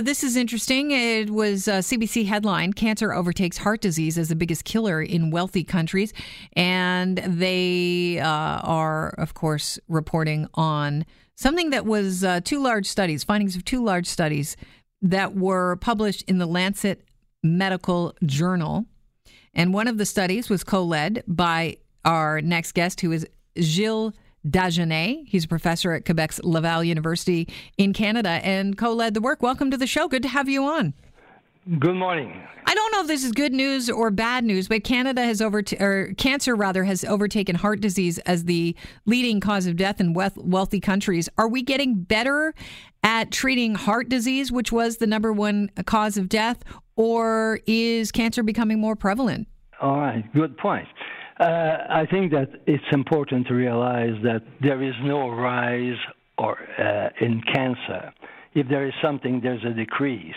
This is interesting. It was a CBC headline Cancer overtakes heart disease as the biggest killer in wealthy countries. And they uh, are, of course, reporting on something that was uh, two large studies, findings of two large studies that were published in the Lancet Medical Journal. And one of the studies was co led by our next guest, who is Gilles Dagenais. He's a professor at Quebec's Laval University in Canada and co led the work. Welcome to the show. Good to have you on. Good morning. I don't know if this is good news or bad news, but Canada has over or cancer rather has overtaken heart disease as the leading cause of death in wealthy countries. Are we getting better at treating heart disease, which was the number one cause of death, or is cancer becoming more prevalent? All right, good point. Uh, I think that it's important to realize that there is no rise or uh, in cancer. If there is something, there's a decrease.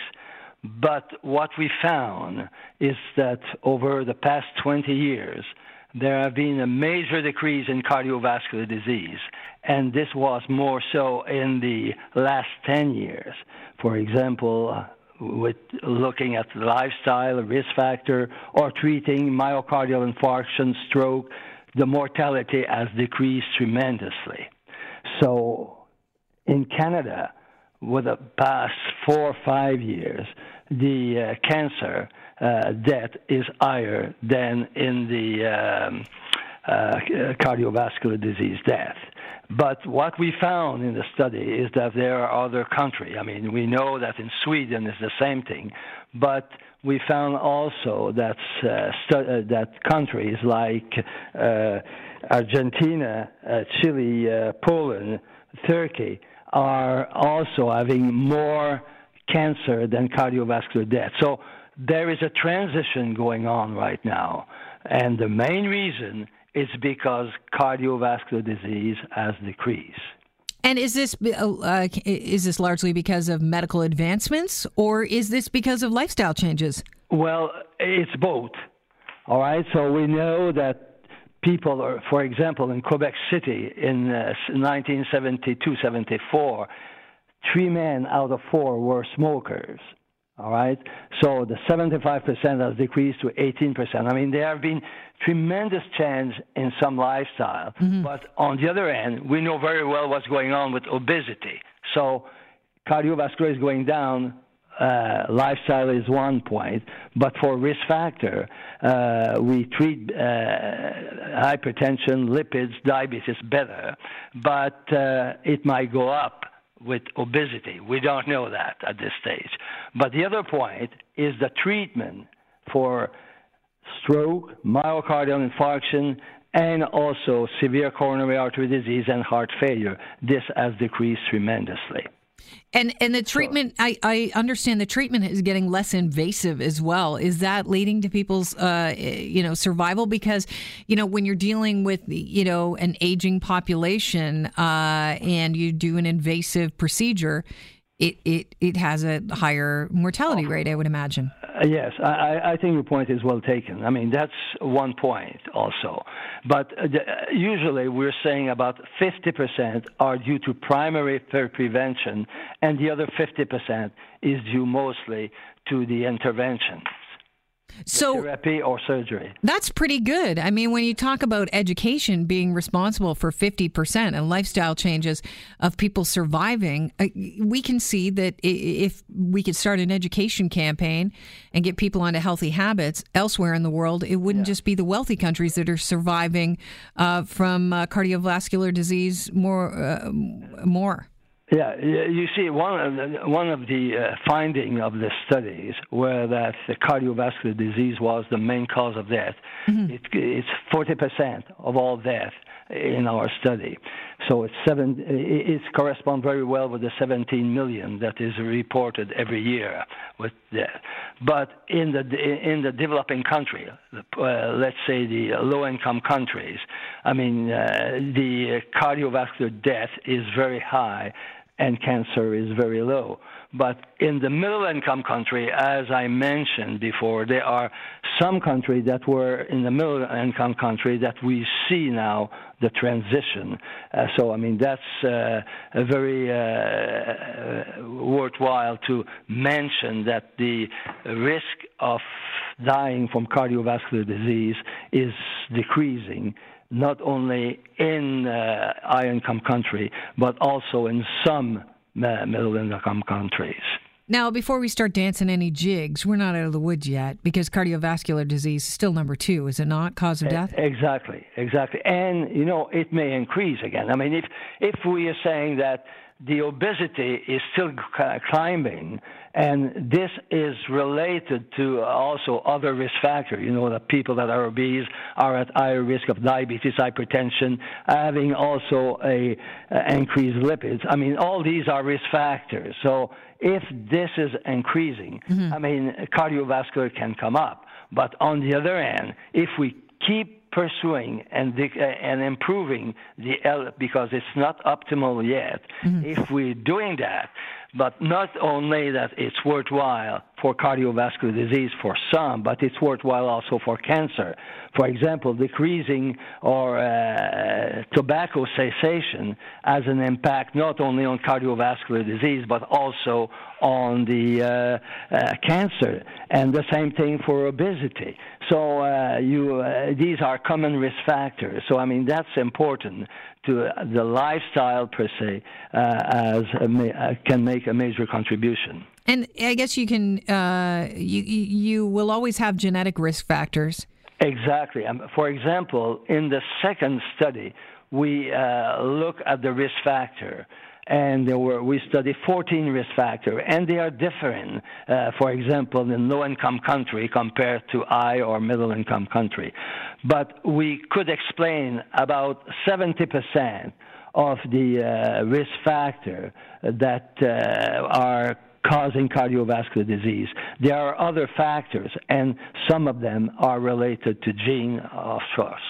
But what we found is that over the past 20 years, there have been a major decrease in cardiovascular disease, and this was more so in the last 10 years. For example, with looking at lifestyle, risk factor, or treating myocardial infarction, stroke, the mortality has decreased tremendously. So in Canada, with the past four or five years, the uh, cancer uh, death is higher than in the um, uh, cardiovascular disease death. But what we found in the study is that there are other countries. I mean, we know that in Sweden it's the same thing, but we found also that uh, stu- uh, that countries like uh, Argentina, uh, Chile, uh, Poland, Turkey are also having more cancer than cardiovascular death. So there is a transition going on right now, and the main reason it's because cardiovascular disease has decreased. And is this uh, is this largely because of medical advancements, or is this because of lifestyle changes? Well, it's both. All right. So we know that people, are, for example, in Quebec City in uh, 1972-74, three men out of four were smokers. All right. So the 75% has decreased to 18%. I mean, there have been tremendous change in some lifestyle. Mm-hmm. But on the other end, we know very well what's going on with obesity. So cardiovascular is going down. Uh, lifestyle is one point, but for risk factor, uh, we treat uh, hypertension, lipids, diabetes better, but uh, it might go up with obesity. We don't know that at this stage. But the other point is the treatment for stroke, myocardial infarction, and also severe coronary artery disease and heart failure. This has decreased tremendously. And and the treatment, I, I understand the treatment is getting less invasive as well. Is that leading to people's, uh, you know, survival? Because, you know, when you're dealing with, you know, an aging population uh, and you do an invasive procedure, it, it, it has a higher mortality rate, I would imagine. Uh, yes, I, I think your point is well taken. I mean, that's one point also. But uh, uh, usually we're saying about 50% are due to primary prevention, and the other 50% is due mostly to the intervention so therapy or surgery. That's pretty good. I mean, when you talk about education being responsible for 50% and lifestyle changes of people surviving, uh, we can see that if we could start an education campaign and get people onto healthy habits elsewhere in the world, it wouldn't yeah. just be the wealthy countries that are surviving uh, from uh, cardiovascular disease more uh, more. Yeah, you see, one of the, one of the uh, finding of the studies were that the cardiovascular disease was the main cause of death. Mm-hmm. It, it's 40% of all death in our study. So it's seven. It corresponds very well with the 17 million that is reported every year with death. But in the in the developing country, uh, let's say the low-income countries, I mean, uh, the cardiovascular death is very high and cancer is very low. But in the middle income country, as I mentioned before, there are some countries that were in the middle income country that we see now the transition. Uh, so, I mean, that's uh, a very uh, worthwhile to mention that the risk of dying from cardiovascular disease is decreasing not only in uh, high income country, but also in some uh, middle income countries. Now, before we start dancing any jigs, we're not out of the woods yet because cardiovascular disease is still number two, is it not? Cause of death? Exactly, exactly. And, you know, it may increase again. I mean, if, if we are saying that the obesity is still climbing, and this is related to also other risk factors. You know, that people that are obese are at higher risk of diabetes, hypertension, having also a, a increased lipids. I mean, all these are risk factors. So if this is increasing, mm-hmm. I mean, cardiovascular can come up. But on the other hand, if we keep pursuing and uh, and improving the L because it's not optimal yet. Mm-hmm. If we're doing that, but not only that it's worthwhile for cardiovascular disease for some, but it's worthwhile also for cancer. For example, decreasing or uh, tobacco cessation has an impact not only on cardiovascular disease but also on the uh, uh, cancer, and the same thing for obesity. So uh, you, uh, these are common risk factors. So I mean that's important to the lifestyle per se uh, as a, can make a major contribution. And I guess you can uh, you you will always have genetic risk factors. Exactly. Um, for example, in the second study, we uh, look at the risk factor and were we study 14 risk factors, and they are different. Uh, for example, in low-income country compared to high or middle-income country, but we could explain about 70 percent of the uh, risk factor that uh, are causing cardiovascular disease. There are other factors, and some of them are related to gene of course.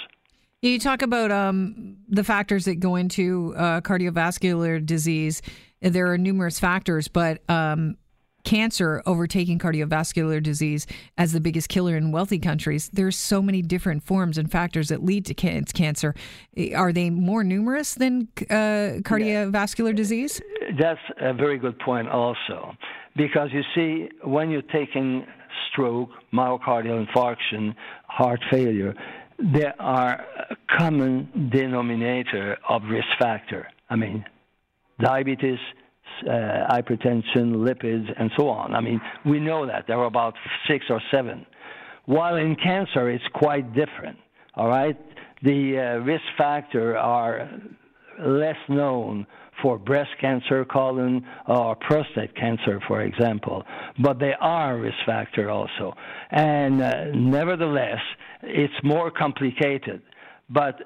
You talk about um, the factors that go into uh, cardiovascular disease. There are numerous factors, but um, cancer overtaking cardiovascular disease as the biggest killer in wealthy countries. There's so many different forms and factors that lead to cancer. Are they more numerous than uh, cardiovascular disease? That's a very good point, also, because you see, when you're taking stroke, myocardial infarction, heart failure, there are a common denominator of risk factor. I mean, diabetes, uh, hypertension, lipids, and so on. I mean, we know that there are about six or seven. While in cancer, it's quite different. All right, the uh, risk factor are less known for breast cancer, colon, or prostate cancer, for example. But they are a risk factor also. And uh, nevertheless, it's more complicated. But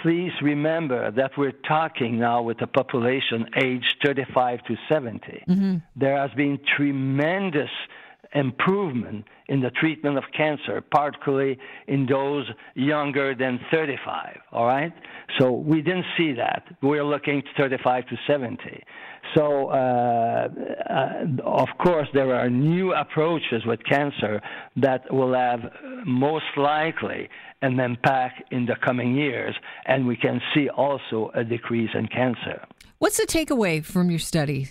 please remember that we're talking now with a population aged 35 to 70. Mm-hmm. There has been tremendous improvement in the treatment of cancer, particularly in those younger than 35. All right? So we didn't see that. We're looking 35 to 70. So, uh, uh, of course, there are new approaches with cancer that will have most likely an impact in the coming years, and we can see also a decrease in cancer. What's the takeaway from your study?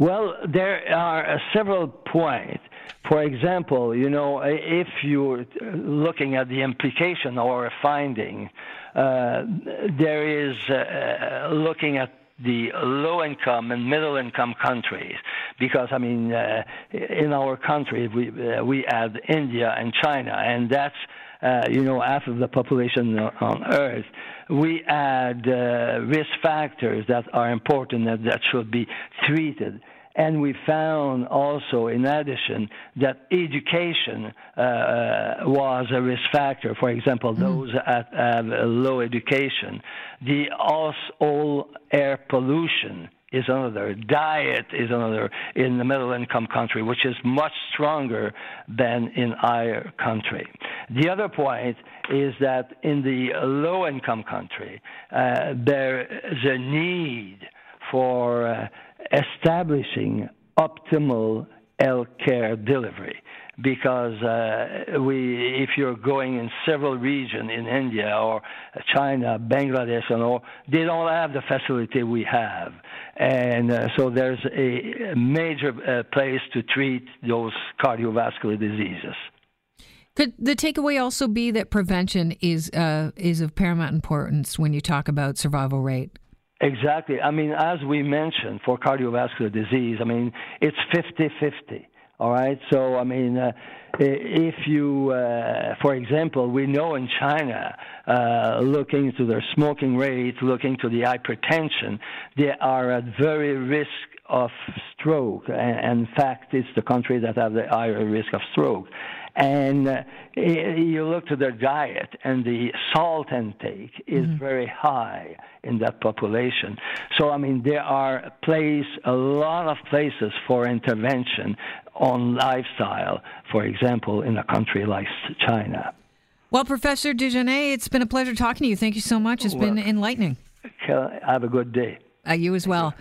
Well, there are uh, several points. For example, you know, if you're looking at the implication or a finding, uh, there is uh, looking at the low income and middle income countries. Because I mean uh, in our country we uh, we add India and China and that's uh, you know half of the population on earth. We add uh, risk factors that are important that, that should be treated and we found also, in addition, that education uh, uh was a risk factor. For example, mm-hmm. those have low education. The all air pollution is another. Diet is another in the middle income country, which is much stronger than in higher country. The other point is that in the low income country, uh, there is a need for uh, establishing optimal health care delivery because uh, we, if you're going in several regions in India or China, Bangladesh, and all, they don't have the facility we have, and uh, so there's a major uh, place to treat those cardiovascular diseases. Could the takeaway also be that prevention is uh, is of paramount importance when you talk about survival rate? Exactly. I mean, as we mentioned, for cardiovascular disease, I mean, it's 50 50. All right. So, I mean, uh, if you, uh, for example, we know in China, uh, looking to their smoking rate, looking to the hypertension, they are at very risk of stroke. And in fact, it's the country that have the higher risk of stroke. And uh, you look to their diet, and the salt intake is mm-hmm. very high in that population. So, I mean, there are place a lot of places for intervention on lifestyle, for example, in a country like China. Well, Professor Desjardins, it's been a pleasure talking to you. Thank you so much. It's well, been enlightening. Have a good day. Uh, you as well.